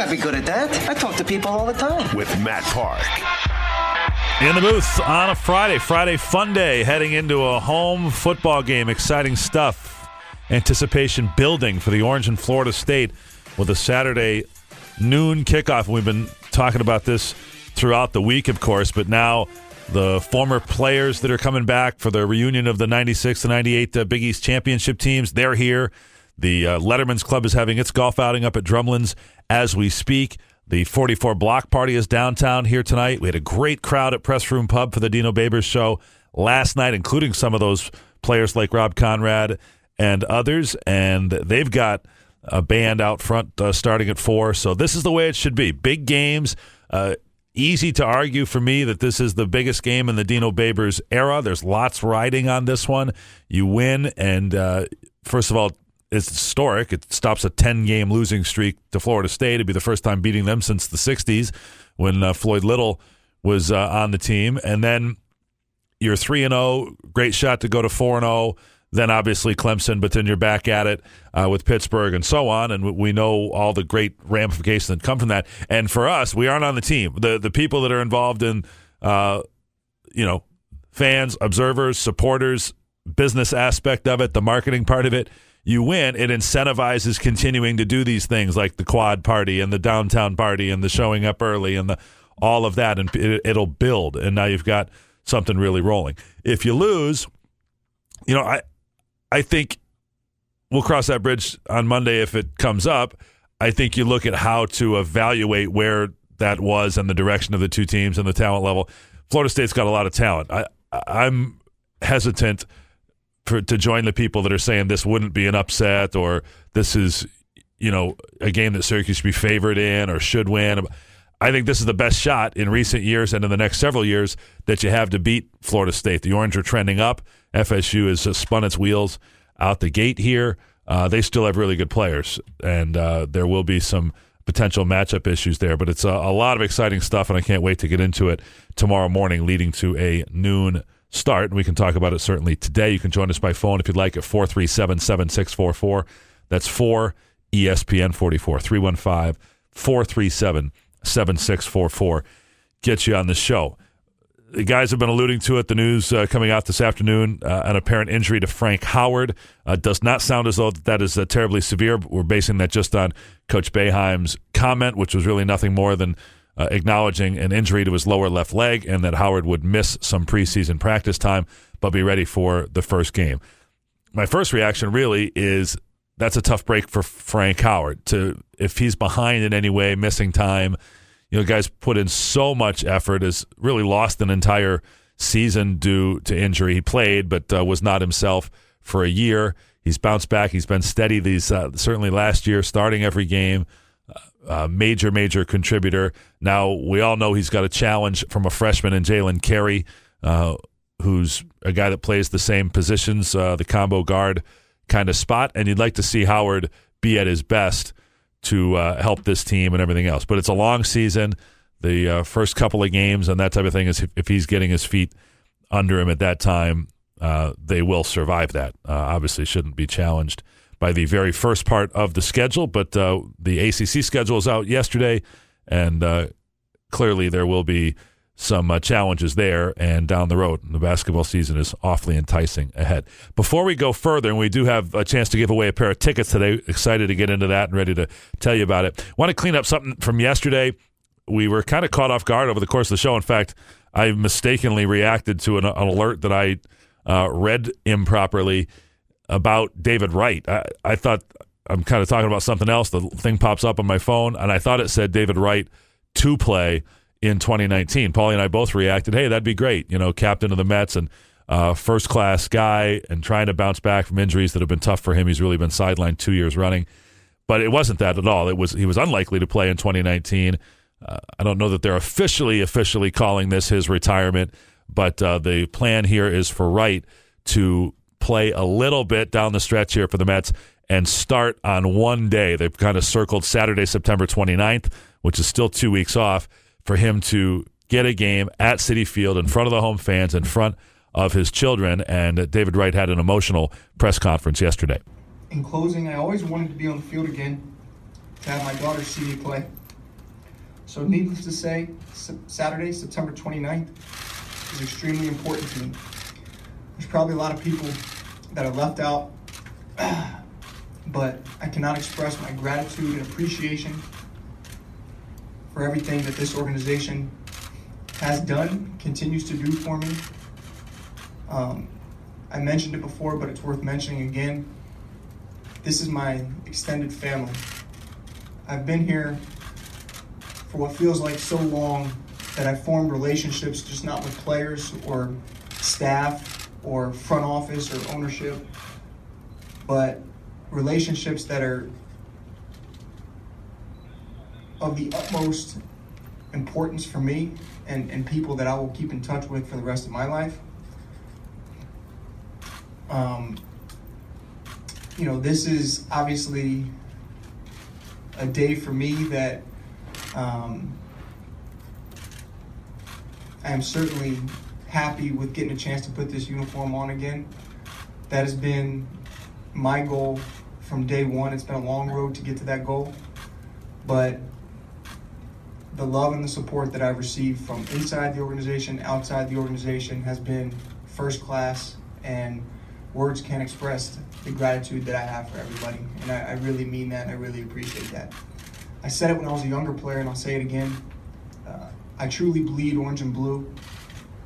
I'd be good at that. I talk to people all the time. with Matt Park. In the booth on a Friday, Friday fun day, heading into a home football game. Exciting stuff. Anticipation building for the Orange and Florida State with a Saturday noon kickoff. We've been talking about this throughout the week, of course, but now the former players that are coming back for the reunion of the 96 to 98 uh, Big East championship teams, they're here. The uh, Letterman's Club is having its golf outing up at Drumlin's as we speak. The 44 Block Party is downtown here tonight. We had a great crowd at Press Room Pub for the Dino Babers show last night, including some of those players like Rob Konrad and others. And they've got a band out front uh, starting at four. So this is the way it should be. Big games. Uh, easy to argue for me that this is the biggest game in the Dino Babers era. There's lots riding on this one. You win, and uh, first of all, it's historic. It stops a 10 game losing streak to Florida State. It'd be the first time beating them since the 60s when uh, Floyd Little was uh, on the team. And then you're 3 and 0, great shot to go to 4 and 0. Then obviously Clemson, but then you're back at it uh, with Pittsburgh and so on. And we know all the great ramifications that come from that. And for us, we aren't on the team. The the people that are involved in, uh, you know, fans, observers, supporters, business aspect of it, the marketing part of it, you win, it incentivizes continuing to do these things like the quad party and the downtown party and the showing up early and the all of that, and it, it'll build. And now you've got something really rolling. If you lose, you know, I I think we'll cross that bridge on Monday if it comes up. I think you look at how to evaluate where that was and the direction of the two teams and the talent level. Florida State's got a lot of talent. I I'm hesitant for, to join the people that are saying this wouldn't be an upset or this is you know a game that Syracuse should be favored in or should win. I think this is the best shot in recent years and in the next several years that you have to beat Florida State. The Orange are trending up. FSU has spun its wheels out the gate here. Uh, they still have really good players, and uh, there will be some potential matchup issues there. But it's a, a lot of exciting stuff, and I can't wait to get into it tomorrow morning, leading to a noon start. And we can talk about it certainly today. You can join us by phone if you'd like at 437 7644. That's 4 ESPN 44 315 437 7644. Get you on the show. The guys have been alluding to it. The news uh, coming out this afternoon uh, an apparent injury to Frank Howard. Uh, does not sound as though that is uh, terribly severe. We're basing that just on Coach Boeheim's comment, which was really nothing more than uh, acknowledging an injury to his lower left leg and that Howard would miss some preseason practice time but be ready for the first game. My first reaction really is that's a tough break for Frank Howard to if he's behind in any way, missing time. You know, guys put in so much effort, has really lost an entire season due to injury. He played, but uh, was not himself for a year. He's bounced back. He's been steady these uh, certainly last year, starting every game. Uh, major, major contributor. Now we all know he's got a challenge from a freshman in Jalen Carey, uh, who's a guy that plays the same positions, uh, the combo guard kind of spot, and you'd like to see Howard be at his best to uh, help this team and everything else. But it's a long season. The uh, first couple of games and that type of thing is if, if he's getting his feet under him at that time, uh, they will survive that. Obviously, shouldn't be challenged by the very first part of the schedule, but uh, the ACC schedule is out yesterday, and uh, clearly there will be some uh, challenges there and down the road. The basketball season is awfully enticing ahead. Before we go further, and we do have a chance to give away a pair of tickets today, excited to get into that and ready to tell you about it. Want to clean up something from yesterday. We were kind of caught off guard over the course of the show. In fact, I mistakenly reacted to an, an alert that I uh, read improperly about David Wright. I, I thought I'm kind of talking about something else. The thing pops up on my phone, and I thought it said David Wright to play in 2019. Paulie and I both reacted, hey, that'd be great. You know, captain of the Mets and uh, first class guy and trying to bounce back from injuries that have been tough for him. He's really been sidelined two years running. but it wasn't that at all. It was he was unlikely to play in 2019. Uh, I don't know that they're officially officially calling this his retirement, but uh, the plan here is for Wright to play a little bit down the stretch here for the Mets and start on one day. They've kind of circled Saturday, September 29th, which is still two weeks off, for him to get a game at Citi Field in front of the home fans, in front of his children. And David Wright had an emotional press conference yesterday. In closing, I always wanted to be on the field again to have my daughter see me play. So, needless to say, Saturday, September 29th, is extremely important to me. There's probably a lot of people that are left out, but I cannot express my gratitude and appreciation for everything that this organization has done, continues to do for me. Um, I mentioned it before, but it's worth mentioning again. This is my extended family. I've been here for what feels like so long that I've formed relationships just not with players or staff or front office or ownership, but relationships that are of the utmost importance for me and, and people that I will keep in touch with for the rest of my life. Um, you know, this is obviously a day for me that um, I am certainly happy with getting a chance to put this uniform on again. That has been my goal from day one. It's been a long road to get to that goal, but the love and the support that I've received from inside the organization, outside the organization, has been first class, and words can't express the gratitude that I have for everybody. And I, I really mean that, and I really appreciate that. I said it when I was a younger player, and I'll say it again. Uh, I truly bleed orange and blue,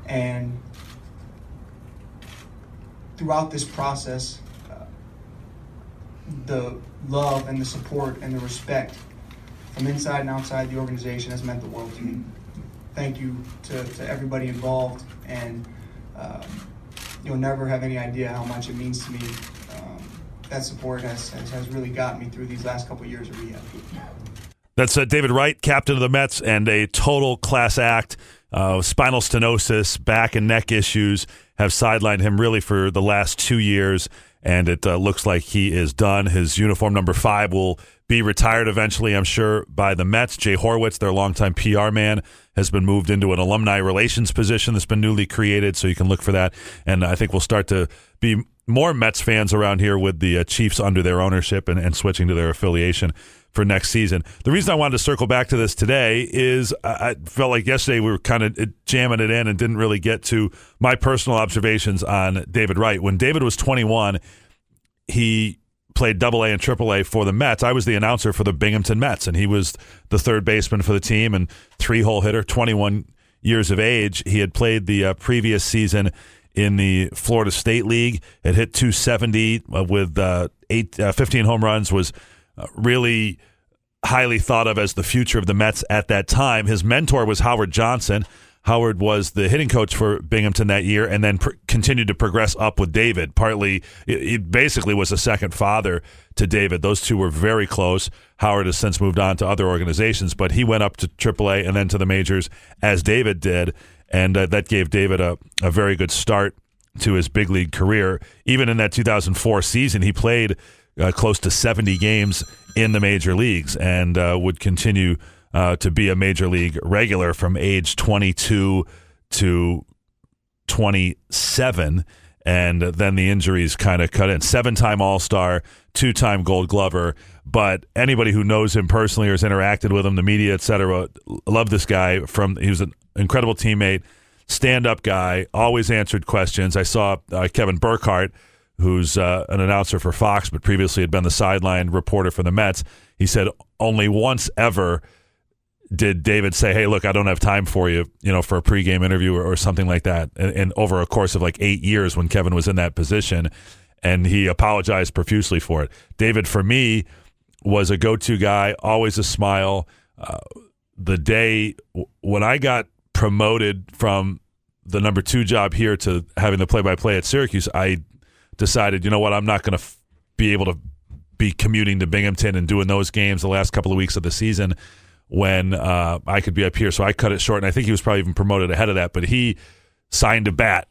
and throughout this process, uh, the love and the support and the respect from inside and outside the organization has meant the world to me. Thank you to, to everybody involved, and um, you'll never have any idea how much it means to me. Um, that support has, has, has, really gotten me through these last couple of years of rehab. That's uh, David Wright, captain of the Mets, and a total class act. Uh, spinal stenosis, back and neck issues have sidelined him really for the last two years, and it uh, looks like he is done. His uniform number five will be retired eventually, I'm sure, by the Mets. Jay Horwitz, their longtime PR man, has been moved into an alumni relations position that's been newly created, so you can look for that. And I think we'll start to be more Mets fans around here with the uh, Chiefs under their ownership and, and switching to their affiliation for next season. The reason I wanted to circle back to this today is I felt like yesterday we were kind of jamming it in and didn't really get to my personal observations on David Wright. When David was 21, he played double A and triple A for the Mets. I was the announcer for the Binghamton Mets, and he was the third baseman for the team and three hole hitter, 21 years of age. He had played the uh, previous season in the Florida State League, had hit 270 uh, with uh, eight, uh, 15 home runs, was uh, really highly thought of as the future of the Mets at that time. His mentor was Howard Johnson. Howard was the hitting coach for Binghamton that year and then pr- continued to progress up with David. Partly, he basically was a second father to David. Those two were very close. Howard has since moved on to other organizations, but he went up to AAA and then to the majors as David did. And uh, that gave David a, a very good start to his big league career. Even in that 2004 season, he played uh, close to 70 games in the major leagues and uh, would continue uh, to be a major league regular from age 22 to 27. And then the injuries kind of cut in. Seven time All Star, two time Gold Glover. But anybody who knows him personally or has interacted with him, the media, etc., love this guy. From he was an incredible teammate, stand up guy, always answered questions. I saw uh, Kevin Burkhardt, who's uh, an announcer for Fox, but previously had been the sideline reporter for the Mets. He said only once ever did David say, "Hey, look, I don't have time for you," you know, for a pregame interview or, or something like that? And, and, over a course of like eight years, when Kevin was in that position, and he apologized profusely for it. David, for me, was a go-to guy, always a smile. Uh, the day when I got promoted from the number two job here to having the play-by-play at Syracuse, I decided, you know what, I'm not going to f- be able to be commuting to Binghamton and doing those games the last couple of weeks of the season when uh, I could be up here. So I cut it short, and I think he was probably even promoted ahead of that. But he signed a bat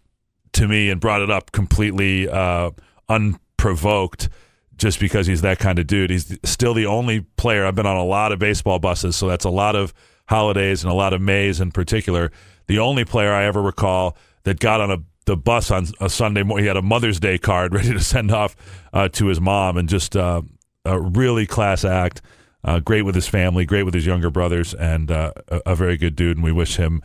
to me and brought it up completely uh, unprovoked just because he's that kind of dude. He's still the only player. I've been on a lot of baseball buses, so that's a lot of holidays and a lot of Mays in particular. The only player I ever recall that got on a the bus on a Sunday morning. He had a Mother's Day card ready to send off uh, to his mom, and just uh, a really class act. Uh, great with his family, great with his younger brothers, and uh, a, a very good dude. And we wish him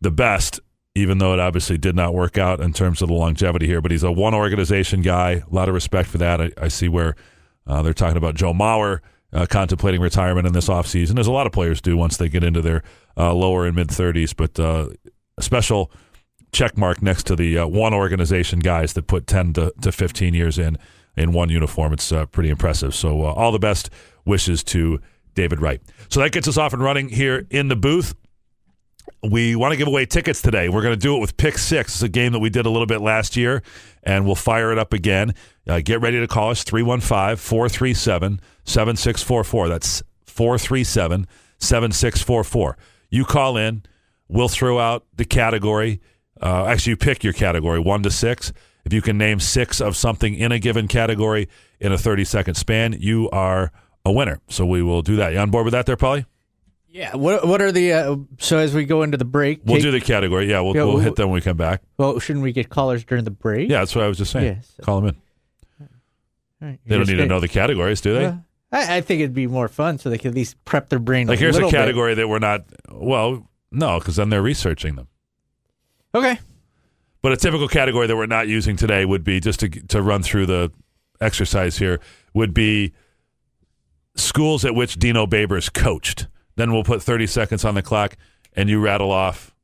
the best, even though it obviously did not work out in terms of the longevity here. But he's a one organization guy. A lot of respect for that. I, I see where uh, they're talking about Joe Mauer uh, contemplating retirement in this offseason, as a lot of players do once they get into their lower and mid 30s. But a special check mark next to the uh, one organization guys that put 10 to, to 15 years in in one uniform. It's uh, pretty impressive. So, all the best wishes to David Wright. So that gets us off and running here in the booth. We want to give away tickets today. We're going to do it with Pick Six. It's a game that we did a little bit last year, and we'll fire it up again. Uh, get ready to call us 315 437 7644. That's 437 7644. You call in, we'll throw out the category. Uh, actually, you pick your category, one to six. If you can name six of something in a given category in a 30 second span, you are a winner. So we will do that. You on board with that there, Polly? Yeah. What What are the uh, so as we go into the break? We'll take- do the category. Yeah, we'll, Yeah, we'll we'll- hit them when we come back. Well, shouldn't we get callers during the break? Yeah, that's what I was just saying. Call them in. Right. They don't need to know the categories, do they? Uh, I, I think it'd be more fun so they could at least prep their brain. like, here's a little bit. category that we're not. Well, no, because then they're researching them. Okay. But a typical category that we're not using today would be just to to run through the exercise here would be schools at which Dino Babers coached. Then we'll put 30 seconds on the clock, and you rattle off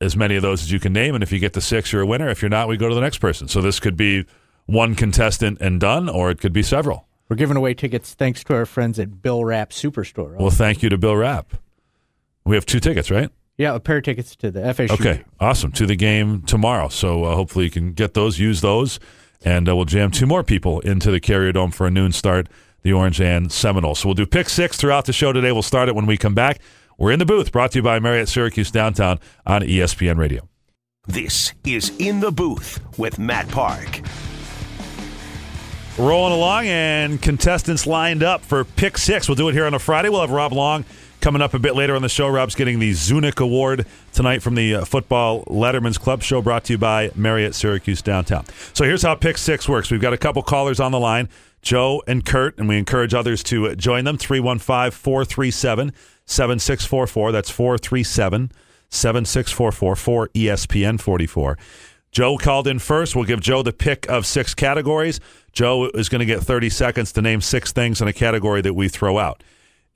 as many of those as you can name. And if you get the six, you're a winner. If you're not, we go to the next person. So this could be one contestant and done, or it could be several. We're giving away tickets thanks to our friends at Bill Rapp Superstore. Well, thank you to Bill Rapp. We have two tickets, right? Yeah, a pair of tickets to the FSU. Okay, awesome. To the game tomorrow. So uh, hopefully you can get those, use those, and uh, we'll jam two more people into the Carrier Dome for a noon start, the Orange and Seminole. So we'll do pick six throughout the show today. We'll start it when we come back. We're in the booth, brought to you by Marriott Syracuse Downtown on ESPN Radio. This is In the Booth with Matt Park. Rolling along and contestants lined up for pick six. We'll do it here on a Friday. We'll have Rob Long coming up a bit later on the show. Rob's getting the Zunic Award tonight from the uh, Football Letterman's Club show brought to you by Marriott Syracuse Downtown. So here's how pick six works. We've got a couple callers on the line, Joe and Kurt, and we encourage others to uh, join them. 315 437 7644. That's 437 7644 for ESPN 44. Joe called in first. We'll give Joe the pick of six categories. Joe is going to get 30 seconds to name six things in a category that we throw out.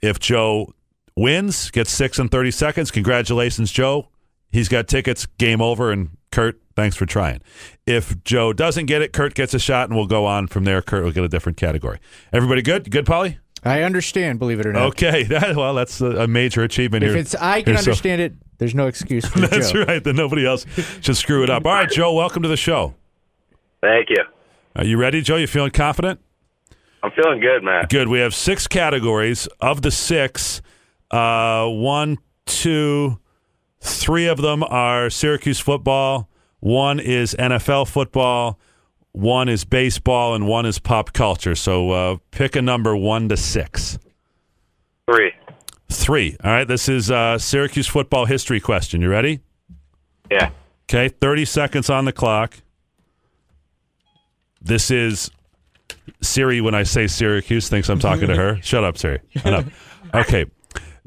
If Joe wins, gets six in 30 seconds, congratulations, Joe. He's got tickets, game over. And Kurt, thanks for trying. If Joe doesn't get it, Kurt gets a shot, and we'll go on from there. Kurt will get a different category. Everybody good? Good, Polly? I understand, believe it or not. Okay. That, well, that's a, a major achievement If here. it's I can Here, so- understand it, there's no excuse for That's Joe. right. Then nobody else should screw it up. All right, Joe, welcome to the show. Thank you. Are you ready, Joe? You feeling confident? I'm feeling good, man. Good. We have six categories. Of the six, uh, one, two, three of them are Syracuse football. One is NFL football. One is baseball, and one is pop culture. So uh, pick a number one to six. Three. Three. All right. This is uh, Syracuse football history question. You ready? Yeah. Okay. Thirty seconds on the clock. This is Siri. When I say Syracuse, thinks I'm talking to her. Shut up, Siri. Shut up. Okay.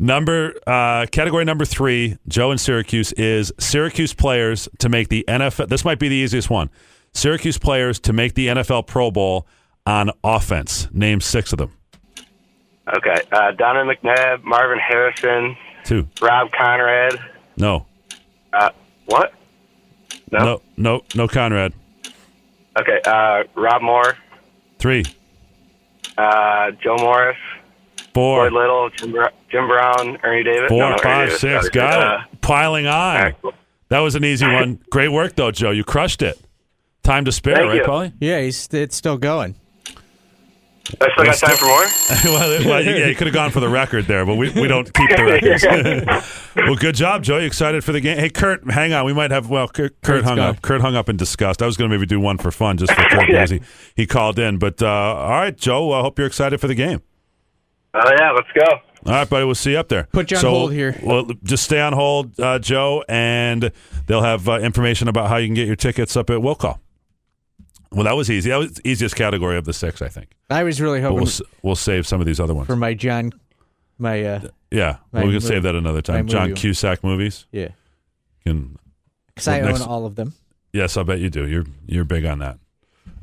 Number uh, category number three, Joe in Syracuse is Syracuse players to make the NFL. This might be the easiest one. Syracuse players to make the NFL Pro Bowl on offense. Name six of them. Okay. Uh, Donovan McNabb, Marvin Harrison, Two. Rob Konrad. No. Uh, what? No. No. No. No. Konrad. Okay. Uh, Rob Moore, Three. uh, Joe Morris, Four. Floyd Little, Jim, Br- Jim Brown, Ernie Davis. Four, No, no, five, Davis. six. Uh, Got it. Piling on. all right, cool. That was an easy one. Great work, though, Joe. You crushed it. Time to spare, Thank right, you. Polly? Yeah, he's it's still going. I still got time for more. well, well, yeah, you could have gone for the record there, but we, we don't keep the records. well, good job, Joe. You excited for the game? Hey, Kurt, hang on. We might have. Well, Kurt, Kurt Kurt's hung gone. up. Kurt hung up in disgust. I was going to maybe do one for fun, just for Kurt because he, he called in. But uh, all right, Joe. I hope you're excited for the game. Oh yeah, let's go. All right, buddy. We'll see you up there. Put you on So, hold here. Well, just stay on hold, uh, Joe, and they'll have uh, information about how you can get your tickets up at Will Call. Well, that was easy. That was the easiest category of the six, I think. I was really hoping we'll we'll save some of these other ones. for my John, my uh, yeah, my well, we can mo- save that another time. John. Cusack movies. yeah, Can because I Well, own all of them. yes, I bet you do. You're you're big on that.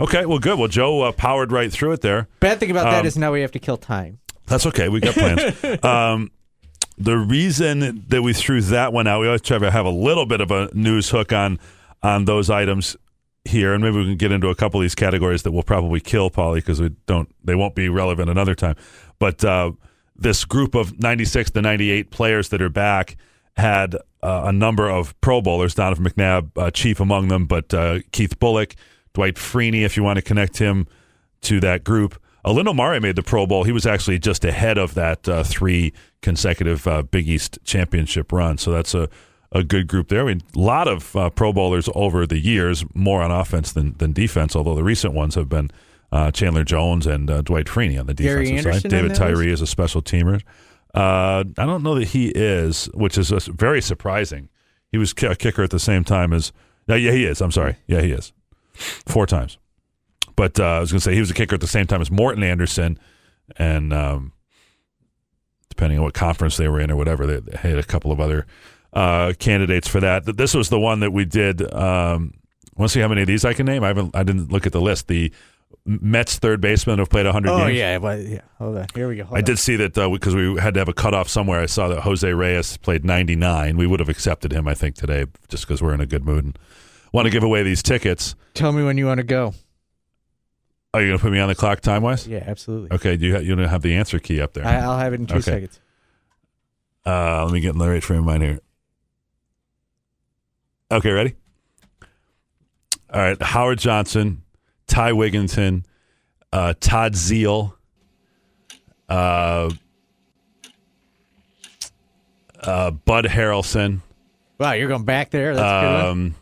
Okay, well, good. Well, Joe uh, powered right through it there. Bad thing about that Um, is now we have to kill time. That's okay. We got plans. um, the reason that we threw that one out, we always try to have a little bit of a news hook on on those items here, and maybe we can get into a couple of these categories that will probably kill Polly because we don't, they won't be relevant another time. But uh, this group of '96 to '98 players that are back had uh, a number of Pro Bowlers. Donovan McNabb, uh, chief among them, but uh, Keith Bulluck, Dwight Freeney, if you want to connect him to that group. Lynn Omari made the Pro Bowl. He was actually just ahead of that uh, three consecutive uh, Big East championship run. So that's a, a good group there. I mean, a lot of uh, Pro Bowlers over the years, more on offense than, than defense, although the recent ones have been uh, Chandler Jones and uh, Dwight Freeney on the defensive side. David Tyree is a special teamer. Uh, I don't know that he is, which is very surprising. He was a kicker at the same time as. Yeah, he is. I'm sorry. Yeah, he is. Four times. But uh, I was going to say he was a kicker at the same time as Morten Andersen, and um, depending on what conference they were in or whatever, they, had a couple of other uh, candidates for that. This was the one that we did. Um, Want to see how many of these I can name? I haven't. I didn't look at the list. The Mets third baseman have played 100 Oh games. yeah, but yeah. Hold on. Here we go. Hold I on. did see that because we had to have a cutoff somewhere. I saw that Jose Reyes played 99. We would have accepted him, I think, today just because we're in a good mood and want to give away these tickets. Tell me when you want to go. Are you going to put me on the clock time wise? Yeah, absolutely. Okay. Do you, ha- you don't have the answer key up there? I, I'll have it in two Okay. seconds. Uh, let me get in the right frame of mind here. Okay, ready? All right. Howard Johnson, Ty Wigginton, uh, Todd Zeile, uh, uh, Bud Harrelson. Wow, you're going back there. That's a good one. Um,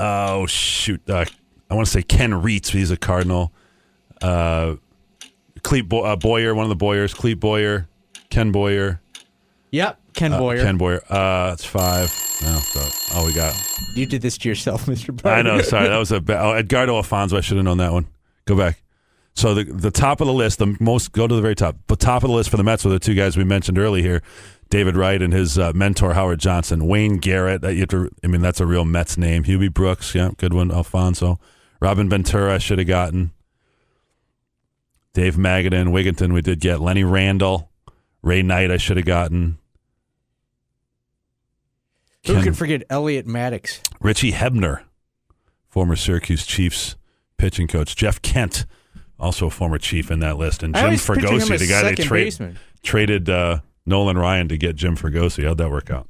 oh shoot! Uh, I want to say Ken Reitz. He's a Cardinal. Uh, Clete Bo- uh, Boyer, one of the Boyers. Clete Boyer, Ken Boyer, Yep, Ken uh, Boyer. Ken Boyer. Uh, it's five. No, so all we got. You did this to yourself, Mr. Boyer. I know. Sorry, that was a ba- oh, Edgardo Alfonzo. I should have known that one. Go back. So the the top of the list, the most go to the very top. The top of the list for the Mets were the two guys we mentioned earlier here, David Wright and his uh, mentor Howard Johnson, Wayne Garrett. That you have to, I mean, that's a real Mets name. Hubie Brooks, yeah, good one. Alfonzo, Robin Ventura, I should have gotten. Dave Magadan, Wigginton, we did get Lenny Randle, Ray Knight, I should have gotten. Who can forget Elliott Maddox? Richie Hebner, former Syracuse Chiefs pitching coach. Jeff Kent, also a former Chief in that list. And Jim always picture him Fregosi, the guy they baseman. traded uh, Nolan Ryan to get Jim Fregosi. How'd that work out?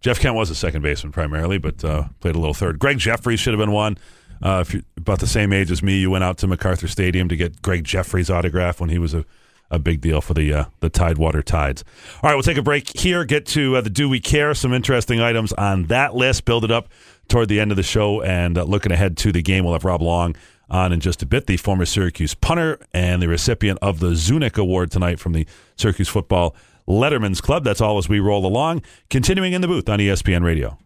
Jeff Kent was a second baseman primarily, but uh, played a little third. Gregg Jefferies should have been one. Uh, if you're about the same age as me, you went out to MacArthur Stadium to get Gregg Jefferies' autograph when he was a, a big deal for the uh, the Tidewater Tides. All right, we'll take a break here. Get to uh, the Do We Care? Some interesting items on that list. Build it up toward the end of the show, and uh, looking ahead to the game, we'll have Rob Long on in just a bit. The former Syracuse punter and the recipient of the Zunic Award tonight from the Syracuse Football Letterman's Club. That's all as we roll along. Continuing in the booth on ESPN Radio.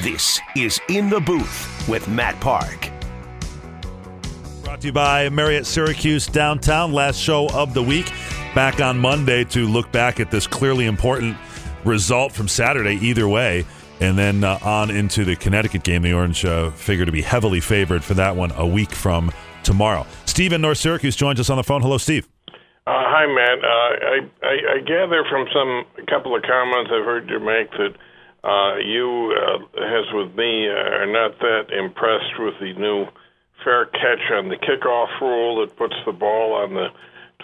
This is In the Booth with Matt Park. Brought to you by Marriott Syracuse Downtown. Last show of the week. Back on Monday to look back at this clearly important result from Saturday, either way. And then uh, on into the Connecticut game. The Orange uh, figure to be heavily favored for that one a week from tomorrow. Steve in North Syracuse joins us on the phone. Hello, Steve. Uh, hi, Matt. Uh, I, I, I gather from some a couple of comments I've heard you make that uh, you, uh, as with me, uh, are not that impressed with the new fair catch on the kickoff rule that puts the ball on the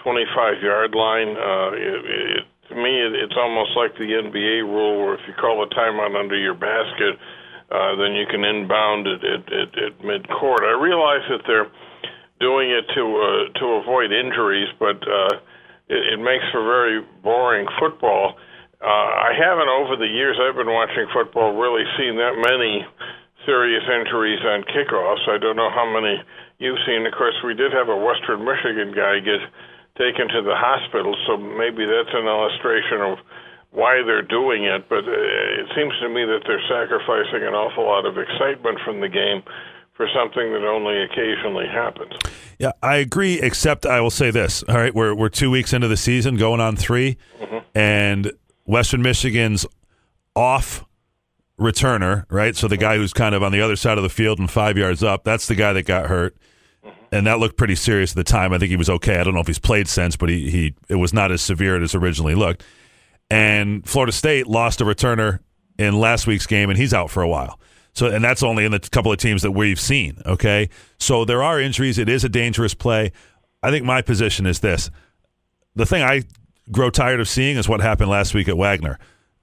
25 yard line. Uh, it, it, to me, it, it's almost like the NBA rule where if you call a timeout under your basket, then you can inbound it at, at, at mid court. I realize that they're doing it to uh, to avoid injuries, but uh, it, it makes for very boring football. Uh, I haven't over the years I've been watching football really seen that many serious injuries on kickoffs. I don't know how many you've seen. Of course, we did have a Western Michigan guy get taken to the hospital, so maybe that's an illustration of why they're doing it. But uh, it seems to me that they're sacrificing an awful lot of excitement from the game for something that only occasionally happens. Yeah, I agree. Except I will say this. All right, we're we're two weeks into the season, going on 3 mm-hmm. and Western Michigan's off returner, right? So the guy who's kind of on the other side of the field and five yards up, that's the guy that got hurt. Mm-hmm. And that looked pretty serious at the time. I think he was okay. I don't know if he's played since, but he, he it was not as severe as originally looked. And Florida State lost a returner in last week's game, and he's out for a while. So, and that's only in the couple of teams that we've seen. Okay, so there are injuries. It is a dangerous play. I think my position is this: the thing I grow tired of seeing is what happened last week at Wagner.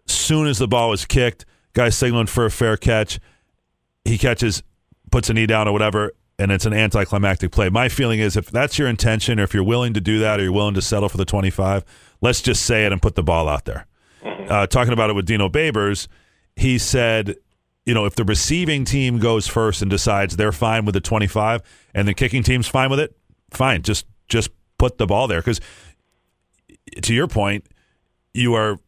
Soon as the ball was kicked, guy signaling for a fair catch, he catches, puts a knee down or whatever, and it's an anticlimactic play. My feeling is if that's your intention, or if you're willing to do that, or you're willing to settle for the 25, let's just say it and put the ball out there. Uh, talking about it with Dino Babers, he said, you know, if the receiving team goes first and decides they're fine with the 25, and the kicking team's fine with it, fine. Just just put the ball there because, to your point, you are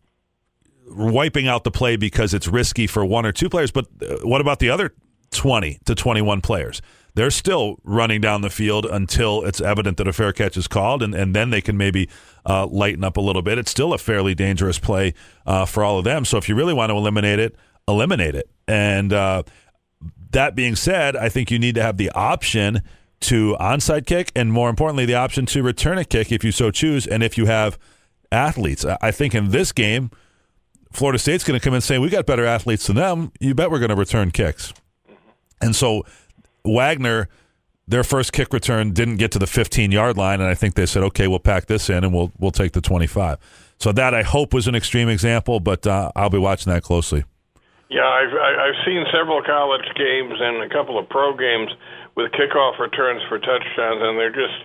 wiping out the play because it's risky for one or two players. But uh, what about the other 20 to 21 players? They're still running down the field until it's evident that a fair catch is called, and, and then they can maybe uh, lighten up a little bit. It's still a fairly dangerous play uh, for all of them. So if you really want to eliminate it, eliminate it. And uh, that being said, I think you need to have the option to onside kick, and more importantly, the option to return a kick if you so choose, and if you have athletes. I think in this game, Florida State's going to come in saying we got better athletes than them. You bet we're going to return kicks. And so Wagner, their first kick return didn't get to the 15 yard line, and I think they said, okay, we'll pack this in and we'll we'll take the 25. So that I hope was an extreme example, but uh, I'll be watching that closely. Yeah, I've I've seen several college games and a couple of pro games with kickoff returns for touchdowns, and they're just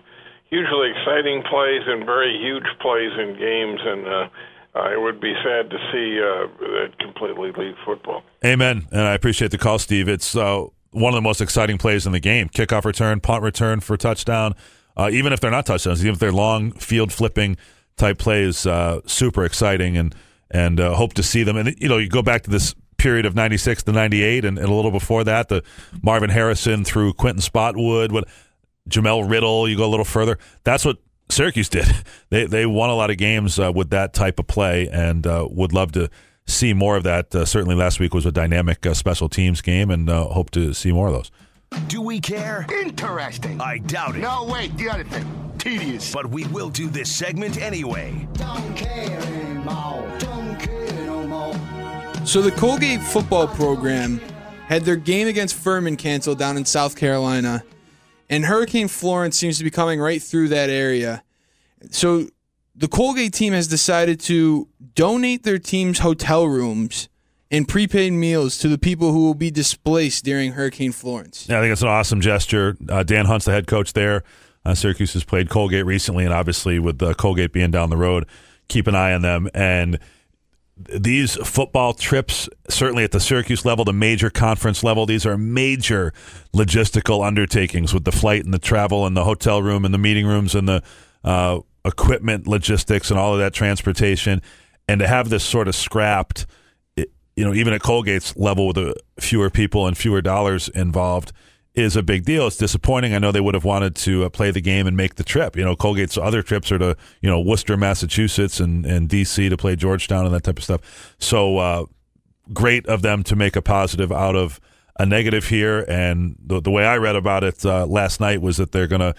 hugely exciting plays and very huge plays in games, and uh, it would be sad to see uh, that completely leave football. Amen. And I appreciate the call, Steve. It's uh, one of the most exciting plays in the game. Kickoff return, punt return for touchdown. Uh, even if they're not touchdowns, even if they're long field flipping type plays, uh, super exciting and and uh, hope to see them. And you know, you go back to this period of '96 to '98, and, and a little before that, the Marvin Harrison through Quinton Spotwood, what Jamel Riddle. You go a little further. That's what Syracuse did. They they won a lot of games uh, with that type of play, and uh, would love to see more of that. Uh, certainly, last week was a dynamic uh, special teams game, and uh, hope to see more of those. Do we care? Interesting. I doubt it. No, wait, the other thing. Tedious. But we will do this segment anyway. So the Colgate football program had their game against Furman canceled down in South Carolina, and Hurricane Florence seems to be coming right through that area. So the Colgate team has decided to donate their team's hotel rooms and prepaid meals to the people who will be displaced during Hurricane Florence. Yeah, I think it's an awesome gesture. Uh, Dan Hunt's the head coach there. Uh, Syracuse has played Colgate recently, and obviously with uh, Colgate being down the road, keep an eye on them. And these football trips, certainly at the Syracuse level, the major conference level, these are major logistical undertakings with the flight and the travel and the hotel room and the meeting rooms and the uh, equipment logistics and all of that transportation. And to have this sort of scrapped, it, you know, even at Colgate's level with the fewer people and fewer dollars involved is a big deal. It's disappointing. I know they would have wanted to uh, play the game and make the trip. You know, Colgate's other trips are to you know Worcester, Massachusetts, and and DC to play Georgetown and that type of stuff. So uh, great of them to make a positive out of a negative here. And the the way I read about it uh, last night was that they're gonna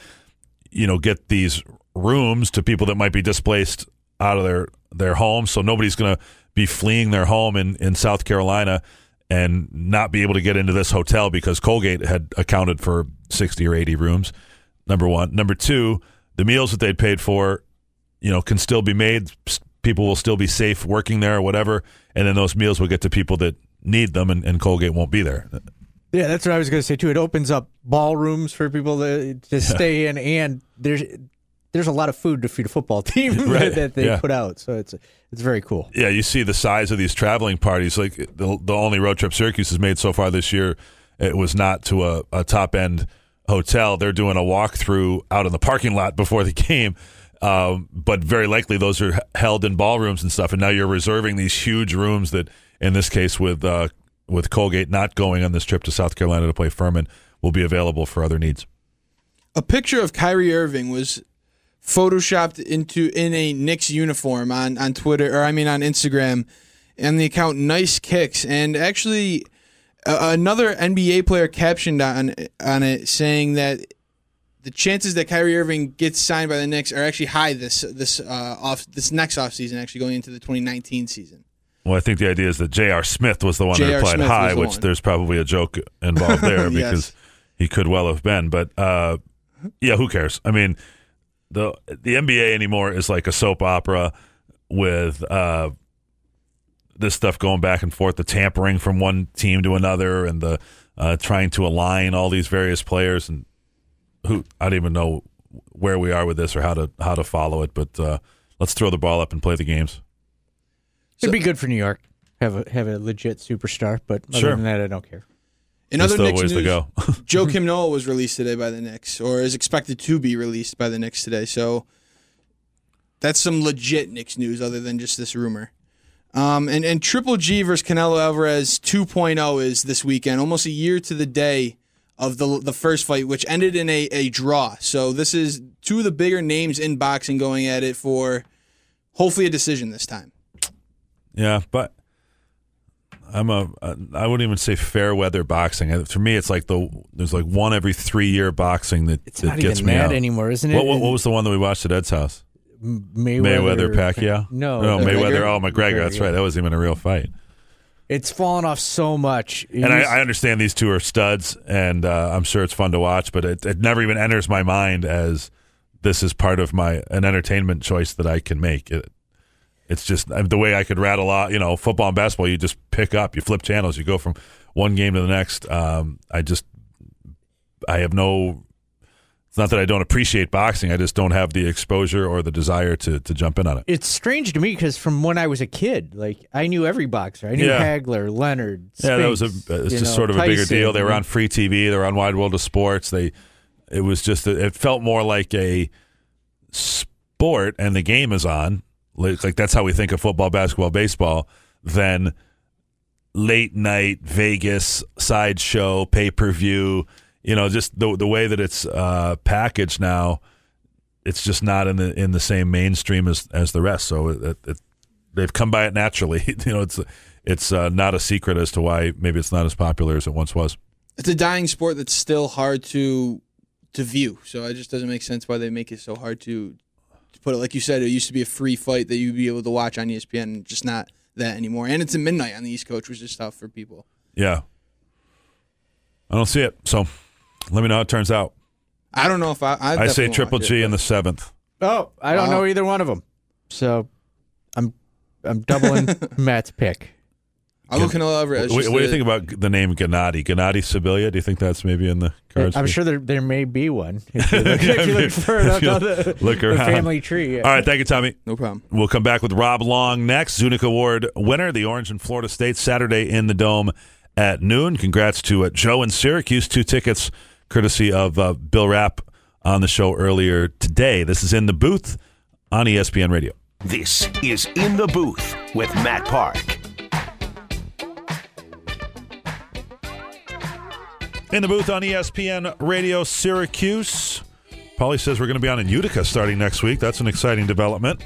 you know get these rooms to people that might be displaced out of their their homes. So nobody's gonna be fleeing their home in in South Carolina and not be able to get into this hotel because Colgate had accounted for 60 or 80 rooms. Number one. Number two, the meals that they'd paid for, you know, can still be made. People will still be safe working there or whatever. And then those meals will get to people that need them, and, and Colgate won't be there. Yeah, that's what I was going to say too. It opens up ballrooms for people to to stay in, and there's there's a lot of food to feed a football team Right, that they yeah. put out. So it's it's very cool. Yeah, you see the size of these traveling parties. Like the, the only road trip Syracuse has made so far this year, it was not to a, a top end hotel. They're doing a walkthrough out in the parking lot before the game. Um, but very likely those are held in ballrooms and stuff. And now you're reserving these huge rooms that, in this case, with uh, with Colgate not going on this trip to South Carolina to play Furman, will be available for other needs. A picture of Kyrie Irving was photoshopped into in a Knicks uniform on on Twitter or I mean on Instagram, and the account Nice Kicks, and actually uh, another NBA player captioned on on it saying that the chances that Kyrie Irving gets signed by the Knicks are actually high this this uh, off this next offseason, actually going into the 2019 season. Well, I think the idea is that J.R. Smith was the one that J.R. replied Smith high, the which one. there's probably a joke involved there Yes. because he could well have been. But uh, yeah, who cares? I mean, the the NBA anymore is like a soap opera with uh, this stuff going back and forth, the tampering from one team to another, and the uh, trying to align all these various players. And who I don't even know where we are with this or how to how to follow it. But uh, let's throw the ball up and play the games. It'd be good for New York have a have a legit superstar, but other Sure. than that, I don't care. In other still Knicks ways to news, go. Joakim Noah was released today by the Knicks, or is expected to be released by the Knicks today. So that's some legit Knicks news, other than just this rumor. Um, and and Triple G versus Canelo Alvarez 2.0 is this weekend, almost a year to the day of the the first fight, which ended in a, a draw. So this is two of the bigger names in boxing going at it for hopefully a decision this time. Yeah, but I'm a I wouldn't even say fair weather boxing. For me, it's like the there's like one every three year boxing that It's that not gets even me that out. anymore, isn't it? What, what, what was the one that we watched at Ed's house? Mayweather, Mayweather Pacquiao. No, no the- Mayweather. McGregor? Oh, McGregor. That's right. That wasn't even a real fight. It's fallen off so much. It And I, I understand these two are studs, and uh, I'm sure it's fun to watch. But it, it never even enters my mind as this is part of my an entertainment choice that I can make. It, it's just uh, the way I could rattle out. You know, football and basketball. You just pick up, you flip channels, you go from one game to the next. Um, I just, I have no. It's not that I don't appreciate boxing. I just don't have the exposure or the desire to to jump in on it. it's strange to me because from when I was a kid, like I knew every boxer. I knew Yeah. Hagler, Leonard. Yeah, that was a. It's just know, sort of a bigger deal. They were on free TV. They were on Wide World of Sports. They, it was just. A, it felt more like a sport, and the game is on. Like, like that's how we think of football, basketball, baseball. then late night Vegas sideshow pay per view. You know, just the the way that it's uh, packaged now. It's just not in the in the same mainstream as as the rest. So it, it, they've come by it naturally. you know, it's it's uh, not a secret as to why maybe it's not as popular as it once was. It's a dying sport that's still hard to to view. So it just doesn't make sense why they make it so hard to, to put it. Like you said, it used to be a free fight that you'd be able to watch on ESPN, just not that anymore. And it's at midnight on the East Coast, which is tough for people. Yeah, I don't see it. So let me know how it turns out. I don't know if I. I, I say Triple G it, in the seventh. Oh, I don't Wow. know either one of them. So I'm I'm doubling Matt's pick. I'll go Canelo Alvarez. What, just what do you think about the name Gennady? Gennady Sibilia? Do you think that's maybe in the cards? I'm for- sure there there may be one if you look, if you look further up on the, look the around. family tree. All right, thank you, Tommy. No problem. We'll come back with Rob Long next. Zunic Award winner, the Orange and Florida State, Saturday in the Dome at noon. Congrats to uh, Joe in Syracuse. Two tickets courtesy of uh, Bill Rapp on the show earlier today. This is in the booth on ESPN Radio. This is In the Booth with Matt Park. In the booth on ESPN Radio Syracuse. Polly says we're going to be on in Utica starting next week. That's an exciting development.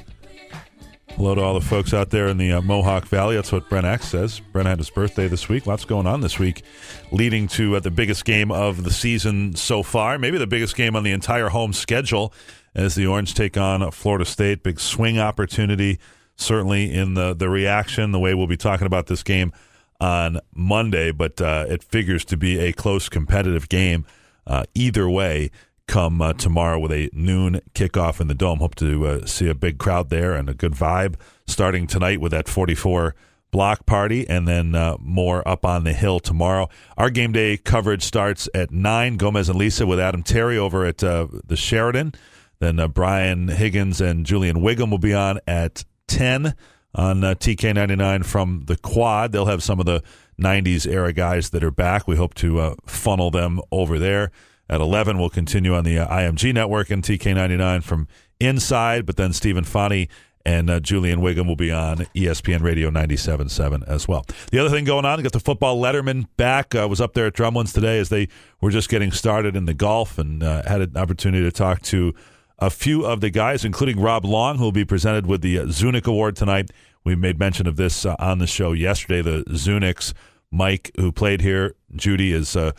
Hello to all the folks out there in the uh, Mohawk Valley. That's what Brent Axe says. Brent had his birthday this week. Lots going on this week, leading to uh, the biggest game of the season so far. Maybe the biggest game on the entire home schedule as the Orange take on Florida State. Big swing opportunity, certainly in the, the reaction, the way we'll be talking about this game on Monday, but uh, it figures to be a close competitive game uh, either way come uh, tomorrow with a noon kickoff in the Dome. Hope to uh, see a big crowd there and a good vibe starting tonight with that 44 block party, and then uh, more up on the hill tomorrow. Our game day coverage starts at 9. Gomez and Lisa with Adam Terry over at uh, the Sheraton. Then Brian Higgins and Julian Wiggum will be on at 10 on uh, TK99 from the quad. They'll have some of the 90s era guys that are back. We hope to uh, funnel them over there. At 11, we'll continue on the uh, IMG network and TK99 from inside, but then Stephen Fani and uh, Julian Wiggum will be on ESPN Radio 97.7 as well. The other thing going on, got the football letterman back. Uh, was up there at Drumlins today as they were just getting started in the golf and uh, had an opportunity to talk to a few of the guys, including Rob Long, who will be presented with the uh, Zunic Award tonight. We made mention of this uh, on the show yesterday. The Zunics, Mike, who played here, Judy is a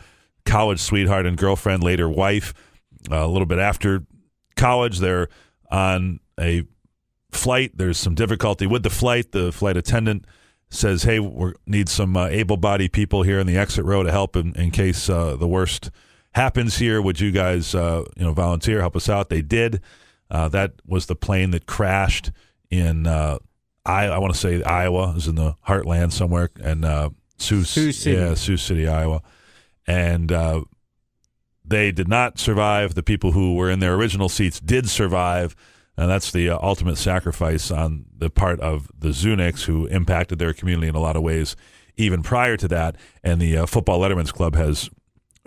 college sweetheart and girlfriend, later wife. Uh, a little bit after college, they're on a flight. There's some difficulty with the flight. The flight attendant says, "Hey, we need some uh, able-bodied people here in the exit row to help in, in case uh, the worst happens here. Would you guys, uh, you know, volunteer, help us out?" They did. Uh, that was the plane that crashed in uh, I. I want to say Iowa. is in the heartland somewhere, and uh, Sioux, Sioux City. yeah, Sioux City, Iowa, and uh, they did not survive. The people who were in their original seats did survive, and that's the uh, ultimate sacrifice on the part of the Zunics, who impacted their community in a lot of ways, even prior to that. And the uh, Football Letterman's Club has,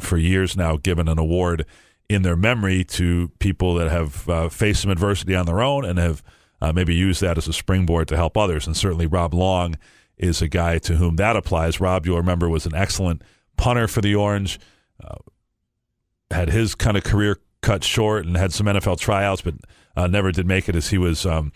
for years now, given an award in their memory to people that have uh, faced some adversity on their own and have uh, maybe used that as a springboard to help others. And certainly, Rob Long is a guy to whom that applies. Rob, you'll remember, was an excellent punter for the Orange. Uh, had his kind of career cut short and had some NFL tryouts, but uh, never did make it as he was um,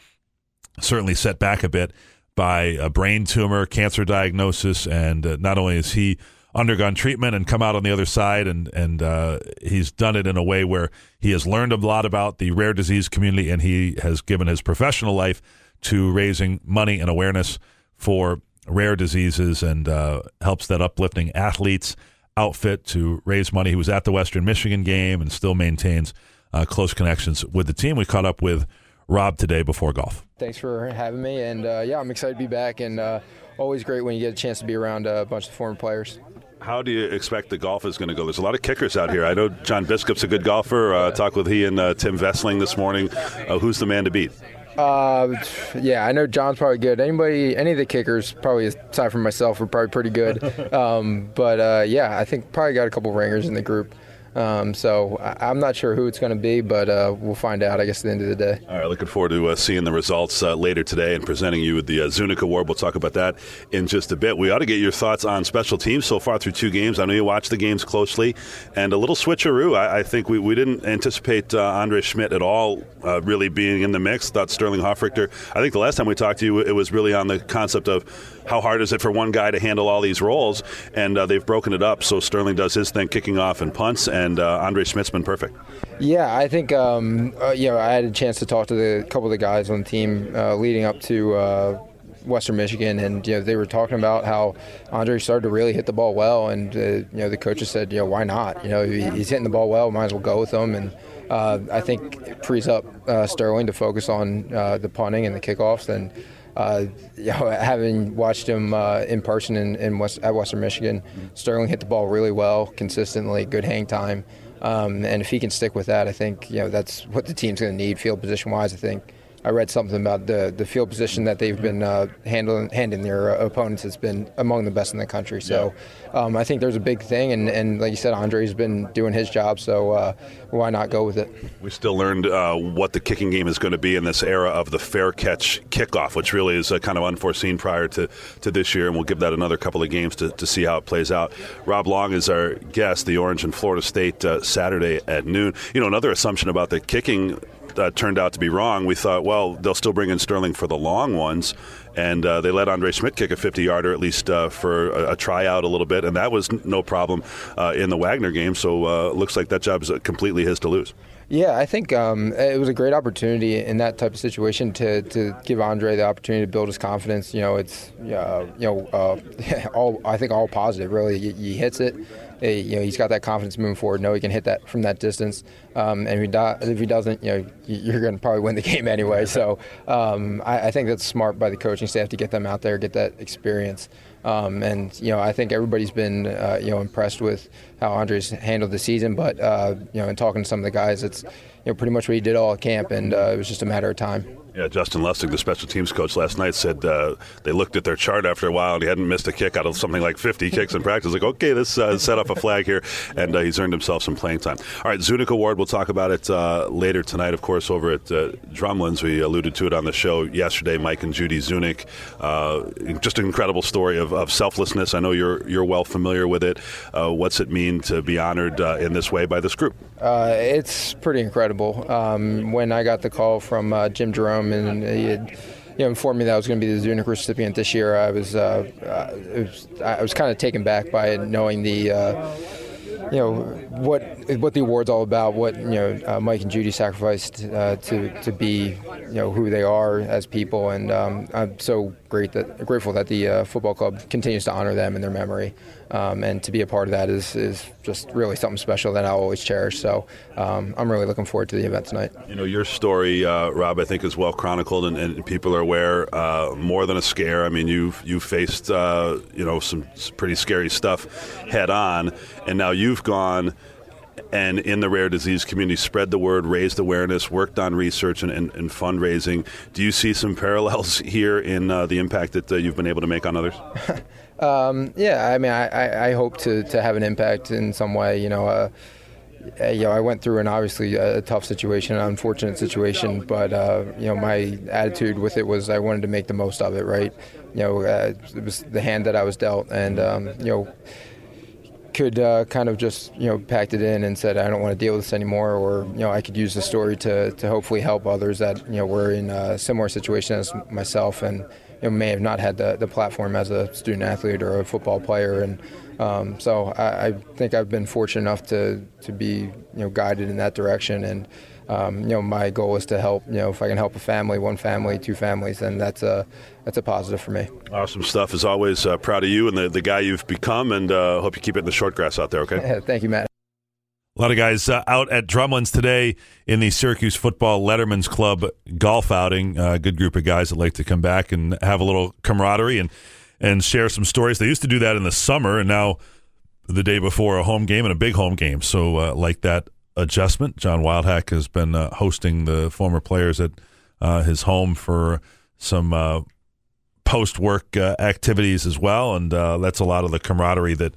certainly set back a bit by a brain tumor, cancer diagnosis, and uh, not only is he undergone treatment and come out on the other side, and and uh, he's done it in a way where he has learned a lot about the rare disease community, and he has given his professional life to raising money and awareness for rare diseases, and uh, helps that uplifting athletes outfit to raise money. He was at the Western Michigan game and still maintains uh, close connections with the team. We caught up with Rob today before golf. Thanks for having me, and uh, yeah, I'm excited to be back, and uh, always great when you get a chance to be around a bunch of former players. How do you expect the golf is going to go? There's a lot of kickers out here. I know John Biskup's a good golfer. Uh, talked with he and uh, Tim Vessling this morning. Uh, who's the man to beat? Uh, yeah, I know John's probably good. Anybody, any of the kickers, probably aside from myself, are probably pretty good. Um, but uh, yeah, I think probably got a couple ringers in the group. Um, so I- I'm not sure who it's going to be, but uh, we'll find out, I guess, at the end of the day. All right, looking forward to uh, seeing the results uh, later today and presenting you with the uh, Zunic Award. We'll talk about that in just a bit. We ought to get your thoughts on special teams so far through two games. I know you watched the games closely, and a little switcheroo. I, I think we, we didn't anticipate uh, Andre Szmyt at all uh, really being in the mix. Thought Sterling Hofrichter. I think the last time we talked to you, it was really on the concept of how hard is it for one guy to handle all these roles, and they've broken it up. So Sterling does his thing, kicking off and punts, and uh, Andre Szmyt's been perfect. Yeah, I think um, uh, you know I had a chance to talk to the couple of the guys on the team uh, leading up to uh, Western Michigan, and you know they were talking about how Andre started to really hit the ball well, and uh, you know the coaches said, you know, why not? You know, he's hitting the ball well, might as well go with him, and uh, I think it frees up uh, Sterling to focus on uh, the punting and the kickoffs, and. Uh, you know, having watched him uh, in person in, in West, at Western Michigan, Sterling hit the ball really well, consistently, good hang time. Um, and if he can stick with that, I think you know that's what the team's going to need field position wise. I think I read something about the the field position that they've been uh, handling handing their uh, opponents has been among the best in the country. So um, I think there's a big thing, and, and like you said, Andre's been doing his job. So uh, why not go with it? We still learned uh, what the kicking game is going to be in this era of the fair catch kickoff, which really is uh, kind of unforeseen prior to, to this year, and we'll give that another couple of games to, to see how it plays out. Rob Long is our guest, the Orange and Florida State uh, Saturday at noon. You know, another assumption about the kicking uh, turned out to be wrong. We thought, well, they'll still bring in Sterling for the long ones. And uh, they let Andre Szmyt kick a 50 yarder, at least uh, for a, a, tryout a little bit. And that was n- no problem uh, in the Wagner game. So uh, looks like that job is completely his to lose. Yeah, I think um, it was a great opportunity in that type of situation to, to give Andre the opportunity to build his confidence. You know, it's uh, you know uh, all I think all positive. Really, he, he hits it. Eh, you know he's got that confidence moving forward. Know he can hit that from that distance, um, and if he, do, if he doesn't, you know you're going to probably win the game anyway. So um, I, I think that's smart by the coaching staff to get them out there, get that experience. Um, and you know, I think everybody's been uh, you know impressed with how Andres handled the season. But uh, you know, in talking to some of the guys, it's you know pretty much what he did all camp, and uh, it was just a matter of time. Yeah, Justin Lustig, the special teams coach last night, said uh, they looked at their chart after a while and he hadn't missed a kick out of something like 50 kicks in practice. Like, okay, this uh, set up a flag here, and uh, he's earned himself some playing time. All right, Zunic Award, we'll talk about it uh, later tonight, of course, over at uh, Drumlins. We alluded to it on the show yesterday. Mike and Judy Zunic, uh, just an incredible story of, of, selflessness. I know you're you're well familiar with it. what's it mean to be honored in this way by this group? it's pretty incredible. Um, when I got the call from Jim Jerome and he you know, informed me that I was going to be the Zunic recipient this year, I was, uh, uh was I was kind of taken back by it, knowing the, uh, you know, what what the award's all about, what you know, uh, Mike and Judy sacrificed uh, to to be, you know, who they are as people, and um, I'm so great that grateful that the uh, football club continues to honor them in their memory. Um, and to be a part of that is, is just really something special that I'll always cherish. So um, I'm really looking forward to the event tonight. You know, your story, uh, Rob, I think is well chronicled, and, and people are aware. Uh, more than a scare. I mean, you've you faced uh, you know some pretty scary stuff head on, and now you've gone and in the rare disease community spread the word, raised awareness, worked on research and, and, and fundraising. Do you see some parallels here in uh, the impact that uh, you've been able to make on others? um, yeah, I mean, I, I, hope to, to have an impact in some way. You know, uh, you know, I went through an obviously a tough situation, an unfortunate situation, but uh, you know, my attitude with it was I wanted to make the most of it. Right? You know, uh, it was the hand that I was dealt, and um, you know could uh, kind of just you know packed it in and said I don't want to deal with this anymore, or you know I could use the story to to hopefully help others that you know were in a similar situation as myself and you know, may have not had the, the platform as a student athlete or a football player, and um, so I, I, think I've been fortunate enough to to be you know guided in that direction and um, you know, my goal is to help. You know, if I can help a family, one family, two families, then that's a that's a positive for me. Awesome stuff. As always, uh, proud of you and the, the guy you've become, and uh, hope you keep it in the short grass out there. Okay. Thank you, Matt. A lot of guys uh, out at Drumlins today in the Syracuse Football Letterman's Club golf outing. A uh, good group of guys that like to come back and have a little camaraderie and and share some stories. They used to do that in the summer, and now the day before a home game and a big home game. So uh, like that adjustment. John Wildhack has been uh, hosting the former players at uh, his home for some uh, post work activities as well, and that's a lot of the camaraderie that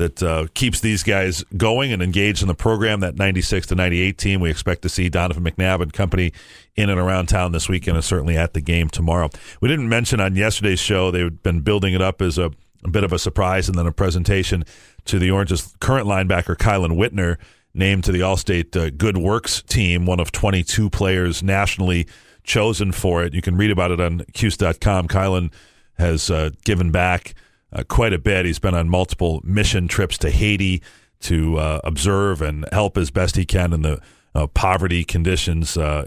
that uh, keeps these guys going and engaged in the program. That ninety six to ninety eight team, we expect to see Donovan McNabb and company in and around town this weekend, and certainly at the game tomorrow. We didn't mention on yesterday's show they've been building it up as a, a bit of a surprise, and then a presentation to the Orange's current linebacker Kielan Whitner named to the Allstate uh, Good Works team, one of 22 players nationally chosen for it. You can read about it on Cuse.com. Kielan has uh, given back uh, quite a bit. He's been on multiple mission trips to Haiti to uh, observe and help as best he can in the uh, poverty conditions, uh,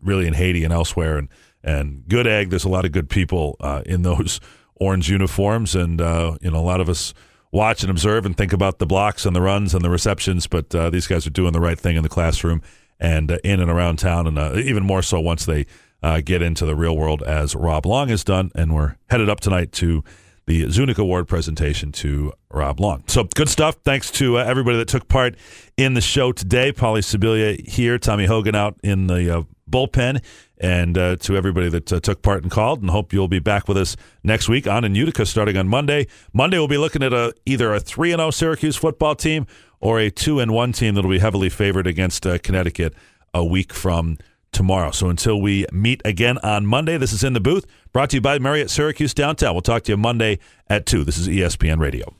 really in Haiti and elsewhere. And and good egg. There's a lot of good people in those orange uniforms, and you know a lot of us watch and observe and think about the blocks and the runs and the receptions, but uh, these guys are doing the right thing in the classroom and uh, in and around town, and uh, even more so once they uh, get into the real world, as Rob Long has done. And we're headed up tonight to the Zunic Award presentation to Rob Long. So good stuff. Thanks to uh, everybody that took part in the show today. Polly Sibilia here, Tommy Hogan out in the uh, bullpen and uh, to everybody that uh, took part and called. And hope you'll be back with us next week on in Utica starting on Monday. Monday we'll be looking at a either a three and zero oh Syracuse football team or a two and one team that'll be heavily favored against uh, Connecticut a week from tomorrow. So until we meet again on Monday, this is in the booth brought to you by Marriott Syracuse downtown. We'll talk to you Monday at two. This is ESPN Radio.